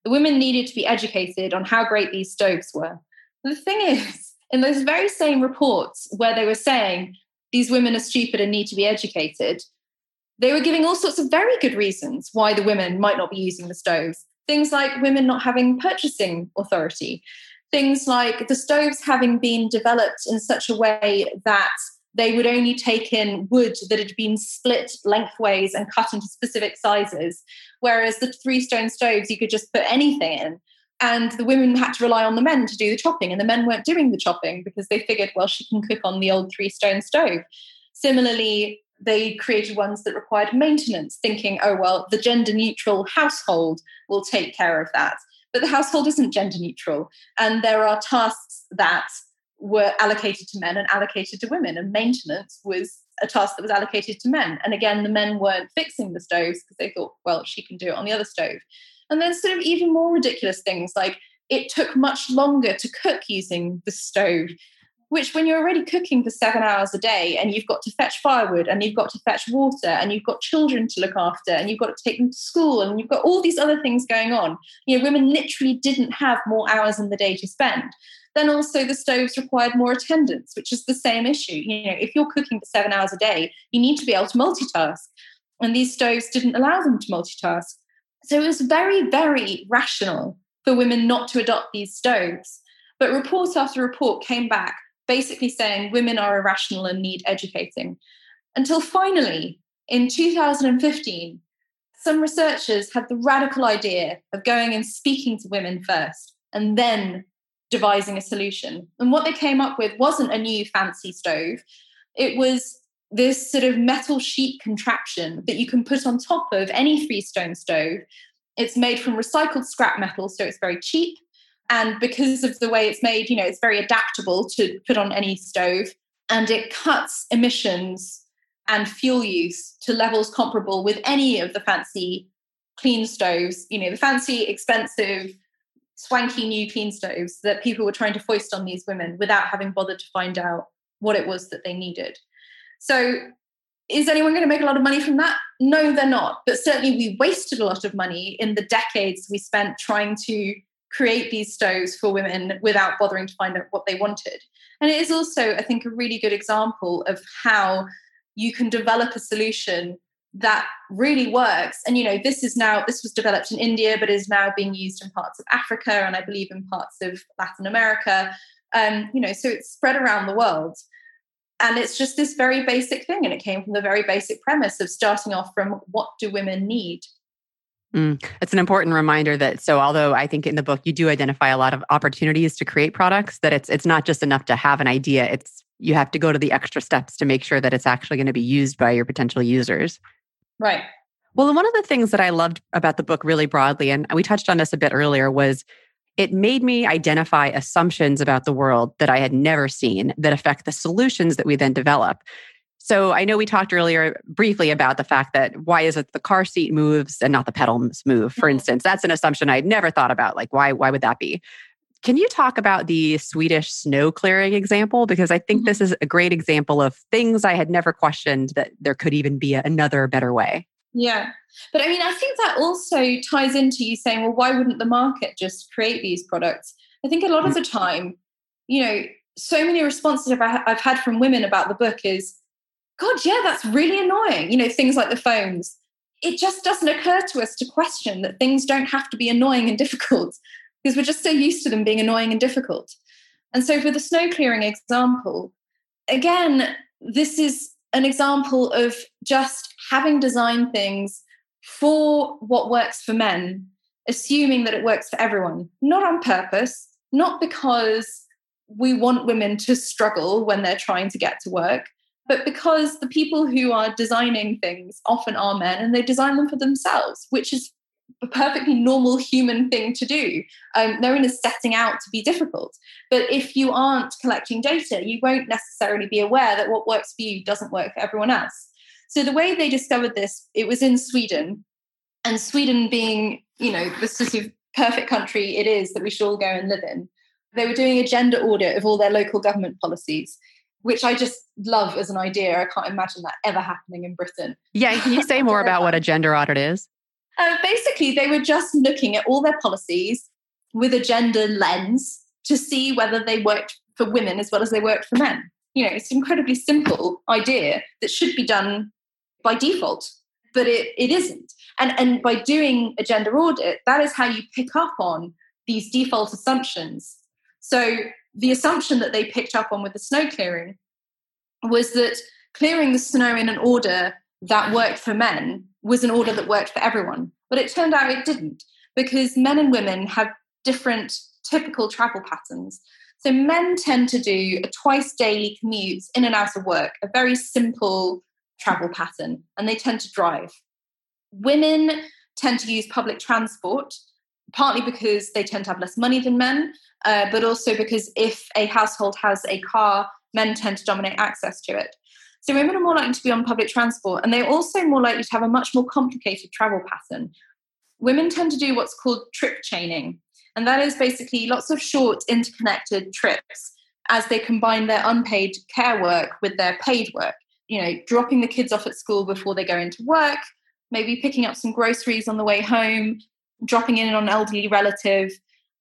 The women needed to be educated on how great these stoves were. The thing is, in those very same reports where they were saying these women are stupid and need to be educated, they were giving all sorts of very good reasons why the women might not be using the stoves. Things like women not having purchasing authority, things like the stoves having been developed in such a way that they would only take in wood that had been split lengthways and cut into specific sizes. Whereas the three stone stoves, you could just put anything in. And the women had to rely on the men to do the chopping, and the men weren't doing the chopping because they figured, well, she can cook on the old three stone stove. Similarly, they created ones that required maintenance, thinking, oh, well, the gender neutral household will take care of that. But the household isn't gender neutral. And there are tasks that were allocated to men and allocated to women. And maintenance was a task that was allocated to men. And again, the men weren't fixing the stoves because they thought, well, she can do it on the other stove. And then sort of even more ridiculous things like it took much longer to cook using the stove which when you're already cooking for seven hours a day and you've got to fetch firewood and you've got to fetch water and you've got children to look after and you've got to take them to school and you've got all these other things going on you know women literally didn't have more hours in the day to spend. Then also the stoves required more attendance which is the same issue. You know if you're cooking for seven hours a day you need to be able to multitask. And these stoves didn't allow them to multitask. So it was very very rational for women not to adopt these stoves. But report after report came back basically saying women are irrational and need educating. Until finally, in 2015, some researchers had the radical idea of going and speaking to women first and then devising a solution. And what they came up with wasn't a new fancy stove, it was this sort of metal sheet contraption that you can put on top of any three stone stove. It's made from recycled scrap metal, so it's very cheap. And because of the way it's made, you know, it's very adaptable to put on any stove and it cuts emissions and fuel use to levels comparable with any of the fancy clean stoves, you know, the fancy, expensive, swanky new clean stoves that people were trying to foist on these women without having bothered to find out what it was that they needed. So, is anyone going to make a lot of money from that? No, they're not. But certainly, we wasted a lot of money in the decades we spent trying to create these stoves for women without bothering to find out what they wanted. And it is also, I think, a really good example of how you can develop a solution that really works. And you know, this is now this was developed in India, but is now being used in parts of Africa and I believe in parts of Latin America. Um, you know, so it's spread around the world. And it's just this very basic thing. And it came from the very basic premise of starting off from what do women need? Mm. It's an important reminder that so although I think in the book you do identify a lot of opportunities to create products, that it's it's not just enough to have an idea. It's you have to go to the extra steps to make sure that it's actually going to be used by your potential users. Right. Well, one of the things that I loved about the book really broadly, and we touched on this a bit earlier, was it made me identify assumptions about the world that I had never seen that affect the solutions that we then develop. So I know we talked earlier briefly about the fact that why is it the car seat moves and not the pedals move, for mm-hmm. instance? That's an assumption I'd never thought about. Like, why, why would that be? Can you talk about the Swedish snow clearing example? Because I think mm-hmm. this is a great example of things I had never questioned that there could even be another better way. Yeah. But I mean, I think that also ties into you saying, well, why wouldn't the market just create these products? I think a lot of the time, you know, so many responses I've had from women about the book is, God, yeah, that's really annoying. You know, things like the phones. It just doesn't occur to us to question that things don't have to be annoying and difficult because we're just so used to them being annoying and difficult. And so, for the snow clearing example, again, this is an example of just having designed things for what works for men, assuming that it works for everyone, not on purpose, not because we want women to struggle when they're trying to get to work, but because the people who are designing things often are men and they design them for themselves, which is a perfectly normal human thing to do. Um, no one is setting out to be difficult. But if you aren't collecting data, you won't necessarily be aware that what works for you doesn't work for everyone else. So the way they discovered this, it was in Sweden. And Sweden being, you know, the sort of perfect country it is that we should all go and live in, they were doing a gender audit of all their local government policies which I just love as an idea. I can't imagine that ever happening in Britain. Yeah, can you say *laughs* more about what a gender audit is? Uh, basically, they were just looking at all their policies with a gender lens to see whether they worked for women as well as they worked for men. You know, it's an incredibly simple idea that should be done by default, but it, it isn't. And, and by doing a gender audit, that is how you pick up on these default assumptions. So the assumption that they picked up on with the snow clearing was that clearing the snow in an order that worked for men was an order that worked for everyone. But it turned out it didn't because men and women have different typical travel patterns. So men tend to do a twice daily commute in and out of work, a very simple travel pattern, and they tend to drive. Women tend to use public transport, partly because they tend to have less money than men, uh, but also because if a household has a car, men tend to dominate access to it. So women are more likely to be on public transport, and they're also more likely to have a much more complicated travel pattern. Women tend to do what's called trip chaining, and that is basically lots of short, interconnected trips as they combine their unpaid care work with their paid work. You know, dropping the kids off at school before they go into work, maybe picking up some groceries on the way home, dropping in on an elderly relative.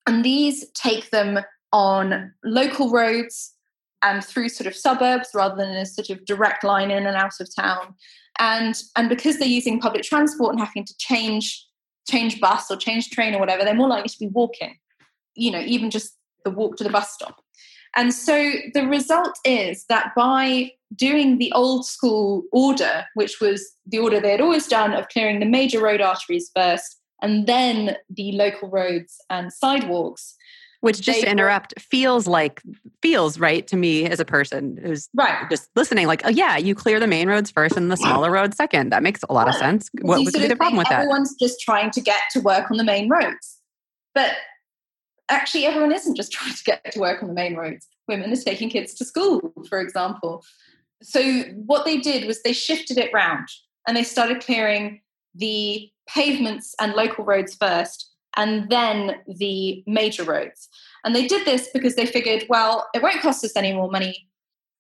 And these take them on local roads and through sort of suburbs rather than a sort of direct line in and out of town. And and because they're using public transport and having to change change bus or change train or whatever, they're more likely to be walking. You know, even just the walk to the bus stop. And so the result is that by doing the old school order, which was the order they had always done of clearing the major road arteries first and then the local roads and sidewalks, which just to interrupt feels like feels right to me as a person who's right. just listening like oh yeah you clear the main roads first and the smaller *gasps* roads second. That makes a lot of sense. What would be the problem with that? everyone's just trying to get to work on the main roads. But actually everyone isn't just *laughs* trying to get to work on the main roads. Women are taking kids to school for example. So what they did was they shifted it round and they started clearing the pavements and local roads first and then the major roads. And they did this because they figured, well, it won't cost us any more money.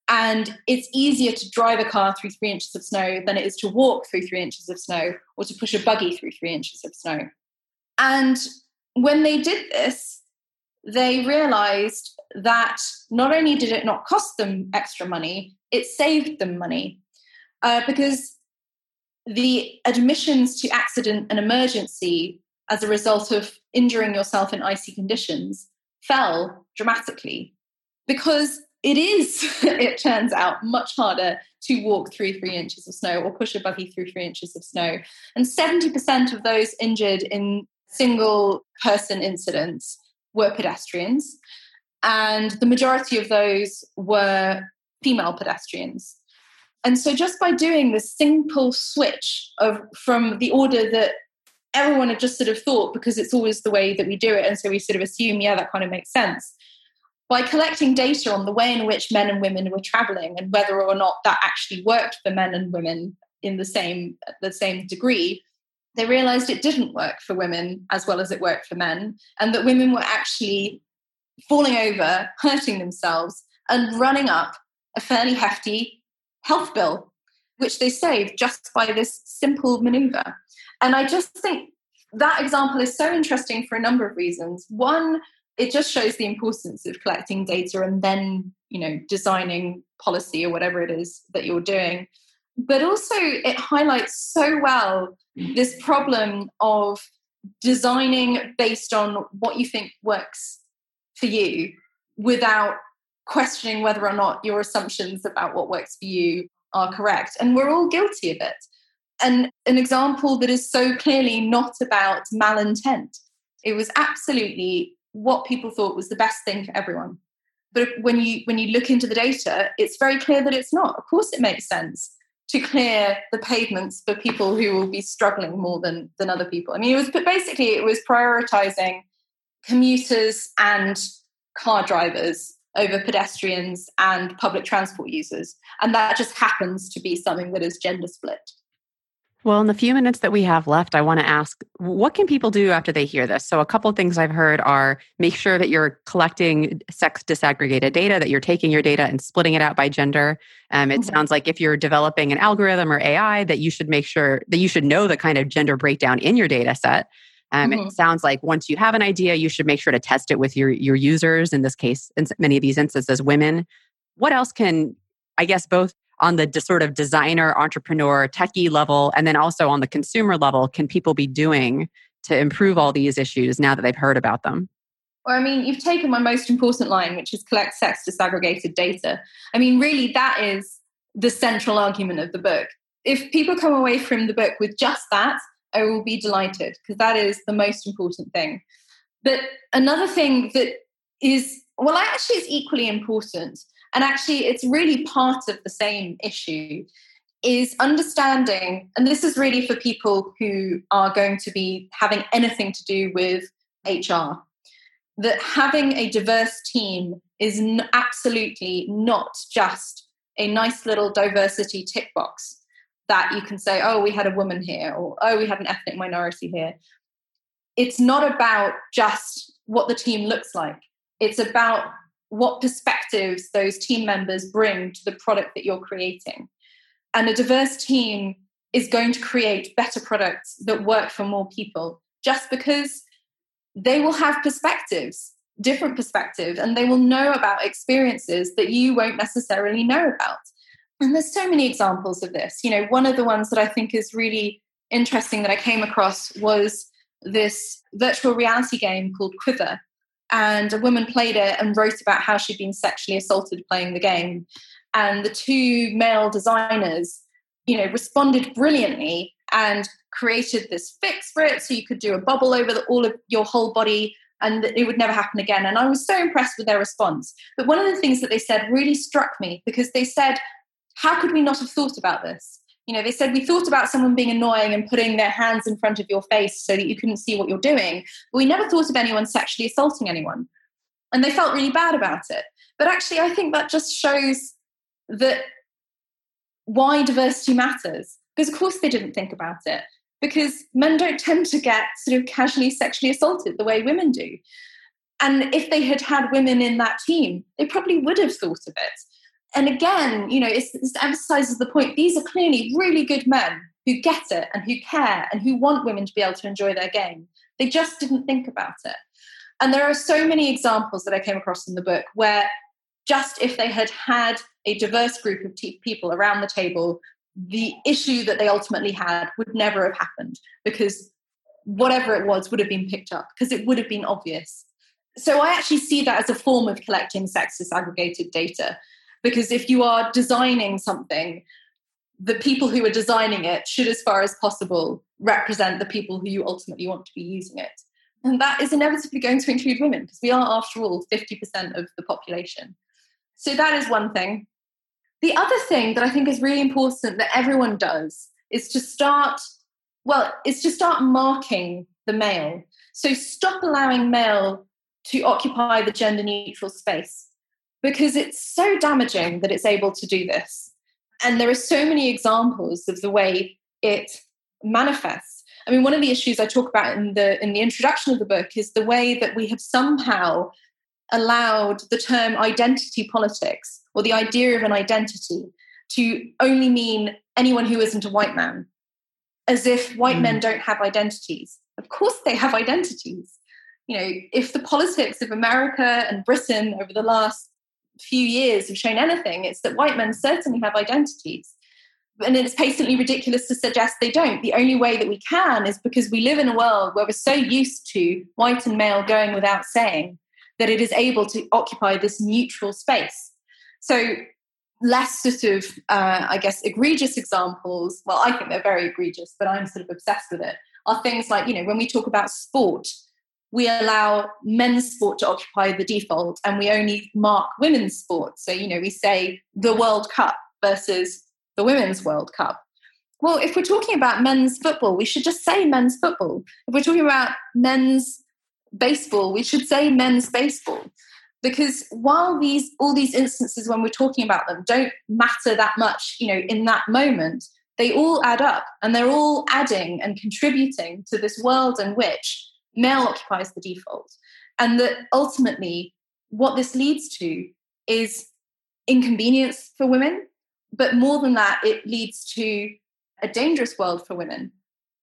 And it's easier to drive a car through three inches of snow than it is to walk through three inches of snow or to push a buggy through three inches of snow. And when they did this, they realized that not only did it not cost them extra money, it saved them money. Uh, because the admissions to accident and emergency as a result of injuring yourself in icy conditions fell dramatically because it is, *laughs* it turns out, much harder to walk through three inches of snow or push a buggy through three inches of snow. And 70% of those injured in single person incidents were pedestrians. And the majority of those were female pedestrians. And so just by doing this simple switch of from the order that everyone had just sort of thought because it's always the way that we do it and so we sort of assume yeah that kind of makes sense by collecting data on the way in which men and women were traveling and whether or not that actually worked for men and women in the same the same degree they realized it didn't work for women as well as it worked for men and that women were actually falling over hurting themselves and running up a fairly hefty health bill which they saved just by this simple maneuver. And i just think that example is so interesting for a number of reasons. One it just shows the importance of collecting data and then you know designing policy or whatever it is that you're doing. But also it highlights so well this problem of designing based on what you think works for you without questioning whether or not your assumptions about what works for you are correct and we're all guilty of it and an example that is so clearly not about malintent it was absolutely what people thought was the best thing for everyone. But when you when you look into the data, it's very clear that it's not. Of course, it makes sense to clear the pavements for people who will be struggling more than than other people. I mean, it was but basically it was prioritizing commuters and car drivers over pedestrians and public transport users, and that just happens to be something that is gender split. Well, in the few minutes that we have left, I want to ask what can people do after they hear this? So, a couple of things I've heard are make sure that you're collecting sex disaggregated data, that you're taking your data and splitting it out by gender. Um, it mm-hmm. sounds like if you're developing an algorithm or AI, that you should make sure that you should know the kind of gender breakdown in your data set. Um, mm-hmm. It sounds like once you have an idea, you should make sure to test it with your, your users, in this case, in many of these instances, women. What else can, I guess, both on the sort of designer, entrepreneur, techie level, and then also on the consumer level, can people be doing to improve all these issues now that they've heard about them? Well, I mean, you've taken my most important line, which is collect sex disaggregated data. I mean, really, that is the central argument of the book. If people come away from the book with just that, I will be delighted because that is the most important thing. But another thing that is, well, actually, is equally important and actually, it's really part of the same issue is understanding, and this is really for people who are going to be having anything to do with HR, that having a diverse team is absolutely not just a nice little diversity tick box that you can say, oh, we had a woman here, or oh, we had an ethnic minority here. It's not about just what the team looks like. It's about what perspectives those team members bring to the product that you're creating. And a diverse team is going to create better products that work for more people just because they will have perspectives, different perspectives, and they will know about experiences that you won't necessarily know about. And there's so many examples of this. You know, one of the ones that I think is really interesting that I came across was this virtual reality game called QuiVr, and a woman played it and wrote about how she'd been sexually assaulted playing the game. And the two male designers you know responded brilliantly and created this fix for it so you could do a bubble over the, all of your whole body and it would never happen again. And i was so impressed with their response. But one of the things that they said really struck me because they said how could we not have thought about this you know, they said we thought about someone being annoying and putting their hands in front of your face so that you couldn't see what you're doing, but we never thought of anyone sexually assaulting anyone. And they felt really bad about it. But actually, I think that just shows that why diversity matters. Because, of course, they didn't think about it. Because men don't tend to get sort of casually sexually assaulted the way women do. And if they had had women in that team, they probably would have thought of it and again, you know, it emphasizes the point these are clearly really good men who get it and who care and who want women to be able to enjoy their game. They just didn't think about it. And there are so many examples that I came across in the book where just if they had had a diverse group of t- people around the table, the issue that they ultimately had would never have happened because whatever it was would have been picked up because it would have been obvious. so I actually see that as a form of collecting sex disaggregated data. Because if you are designing something, the people who are designing it should, as far as possible, represent the people who you ultimately want to be using it. And that is inevitably going to include women, because we are, after all, 50% of the population. So that is one thing. The other thing that I think is really important that everyone does is to start, well, is to start marking the male. So stop allowing male to occupy the gender neutral space because it's so damaging that it's able to do this. And there are so many examples of the way it manifests. I mean, one of the issues I talk about in the in the introduction of the book is the way that we have somehow allowed the term identity politics or the idea of an identity to only mean anyone who isn't a white man, as if white mm. men don't have identities. Of course, they have identities. You know, if the politics of America and Britain over the last few years have shown anything, it's that white men certainly have identities. And it's patently ridiculous to suggest they don't. The only way that we can is because we live in a world where we're so used to white and male going without saying that it is able to occupy this neutral space. So, less sort of, uh, I guess, egregious examples, well, I think they're very egregious, but I'm sort of obsessed with it, are things like, you know, when we talk about sport, we allow men's sport to occupy the default and we only mark women's sport. So, you know, we say the World Cup versus the Women's World Cup. Well, if we're talking about men's football, we should just say men's football. If we're talking about men's baseball, we should say men's baseball. Because while these all these instances when we're talking about them don't matter that much, you know, in that moment, they all add up and they're all adding and contributing to this world in which male occupies the default. And that ultimately, what this leads to is inconvenience for women, but more than that, it leads to a dangerous world for women,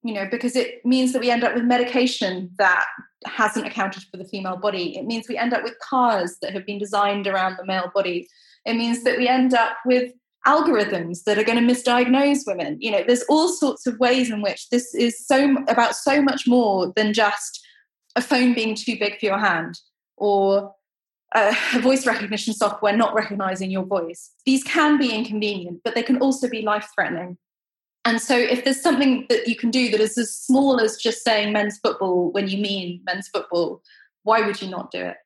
you know, because it means that we end up with medication that hasn't accounted for the female body. It means we end up with cars that have been designed around the male body. It means that we end up with algorithms that are going to misdiagnose women. You know, there's all sorts of ways in which this is so about so much more than just a phone being too big for your hand or a voice recognition software not recognizing your voice. These can be inconvenient, but they can also be life threatening. And so, if there's something that you can do that is as small as just saying men's football when you mean men's football, why would you not do it?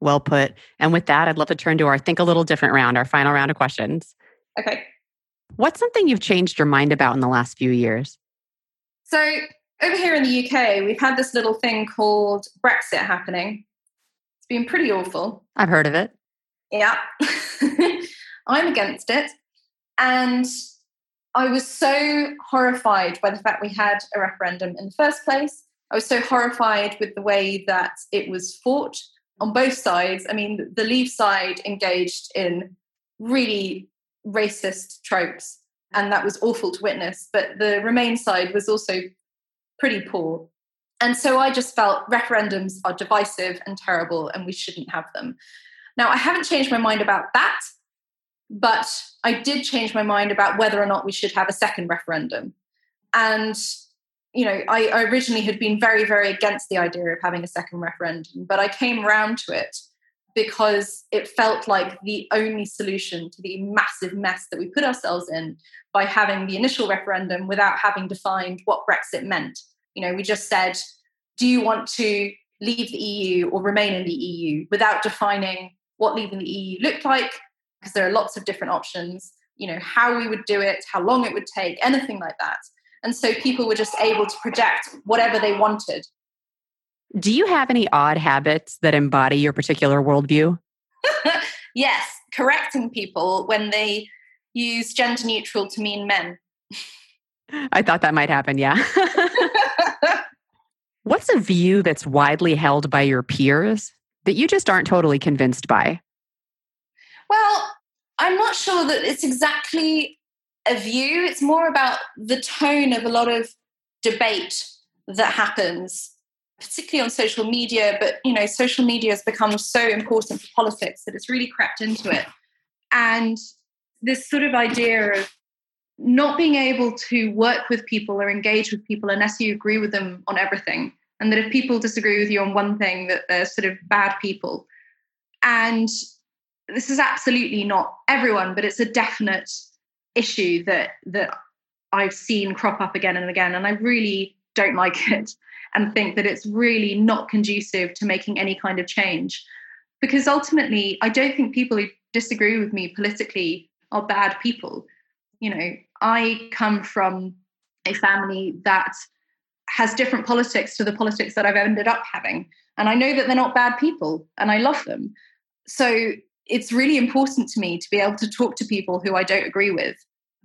Well put. And with that, I'd love to turn to our Think a Little Different round, our final round of questions. Okay. What's something you've changed your mind about in the last few years? So, over here in the UK, we've had this little thing called Brexit happening. It's been pretty awful. I've heard of it. Yeah. *laughs* I'm against it. And I was so horrified by the fact we had a referendum in the first place. I was so horrified with the way that it was fought on both sides. I mean, the Leave side engaged in really racist tropes, and that was awful to witness. But the Remain side was also pretty poor. And so I just felt referendums are divisive and terrible, and we shouldn't have them. Now, I haven't changed my mind about that, but I did change my mind about whether or not we should have a second referendum. And you know, I, originally had been very, very against the idea of having a second referendum, but I came round to it because it felt like the only solution to the massive mess that we put ourselves in by having the initial referendum without having defined what Brexit meant. You know, we just said, do you want to leave the EU or remain in the EU without defining what leaving the EU looked like? Because there are lots of different options, you know, how we would do it, how long it would take, anything like that. And so people were just able to project whatever they wanted. Do you have any odd habits that embody your particular worldview? *laughs* yes, correcting people when they use gender neutral to mean men. *laughs* I thought that might happen, yeah. *laughs* What's a view that's widely held by your peers that you just aren't totally convinced by? Well, I'm not sure that it's exactly a view. It's more about the tone of a lot of debate that happens, particularly on social media. But you know, social media has become so important for politics that it's really crept into it. And this sort of idea of not being able to work with people or engage with people unless you agree with them on everything and that if people disagree with you on one thing, that they're sort of bad people. And this is absolutely not everyone, but it's a definite issue that that I've seen crop up again and again, and I really don't like *laughs* it and think that it's really not conducive to making any kind of change. Because ultimately, I don't think people who disagree with me politically are bad people. You know, I come from a family that has different politics to the politics that I've ended up having. And I know that they're not bad people and I love them. So it's really important to me to be able to talk to people who I don't agree with.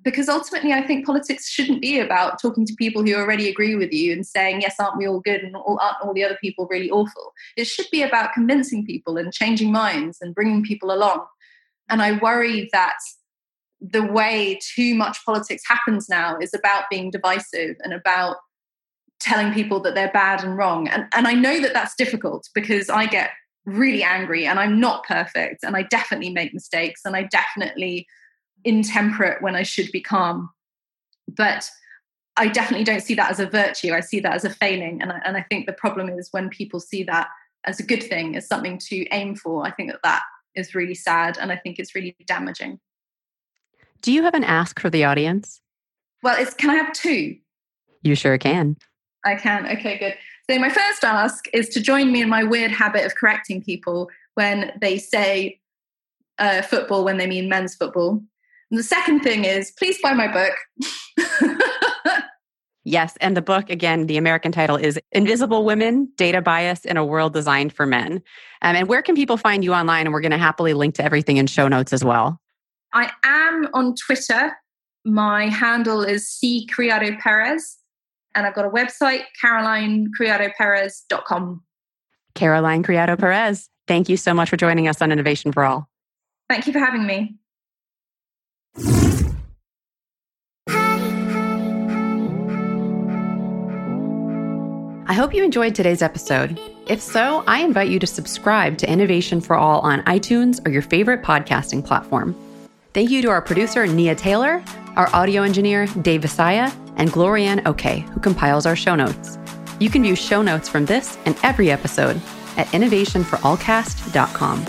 Because ultimately, I think politics shouldn't be about talking to people who already agree with you and saying, yes, aren't we all good and all, aren't all the other people really awful? It should be about convincing people and changing minds and bringing people along. And I worry that the way too much politics happens now is about being divisive and about telling people that they're bad and wrong. And, and I know that that's difficult because I get really angry and I'm not perfect and I definitely make mistakes and I definitely intemperate when I should be calm. But I definitely don't see that as a virtue. I see that as a failing. And I, and I think the problem is when people see that as a good thing, as something to aim for, I think that that is really sad and I think it's really damaging. Do you have an ask for the audience? Well, it's can I have two? You sure can. I can. Okay, good. So, my first ask is to join me in my weird habit of correcting people when they say uh, football when they mean men's football. And the second thing is please buy my book. yes. And the book, again, the American title is Invisible Women Data Bias in a World Designed for Men. Um, and where can people find you online? And we're going to happily link to everything in show notes as well. I am on Twitter. My handle is C Criado Perez and I've got a website, carolinecriadoperez.com. Caroline Criado Perez, thank you so much for joining us on Innovation for All. Thank you for having me. I hope you enjoyed today's episode. If so, I invite you to subscribe to Innovation for All on iTunes or your favorite podcasting platform. Thank you to our producer, Nia Taylor, our audio engineer, Dave Visaya, and Glorianne Oke, who compiles our show notes. You can view show notes from this and every episode at innovationforallcast.com.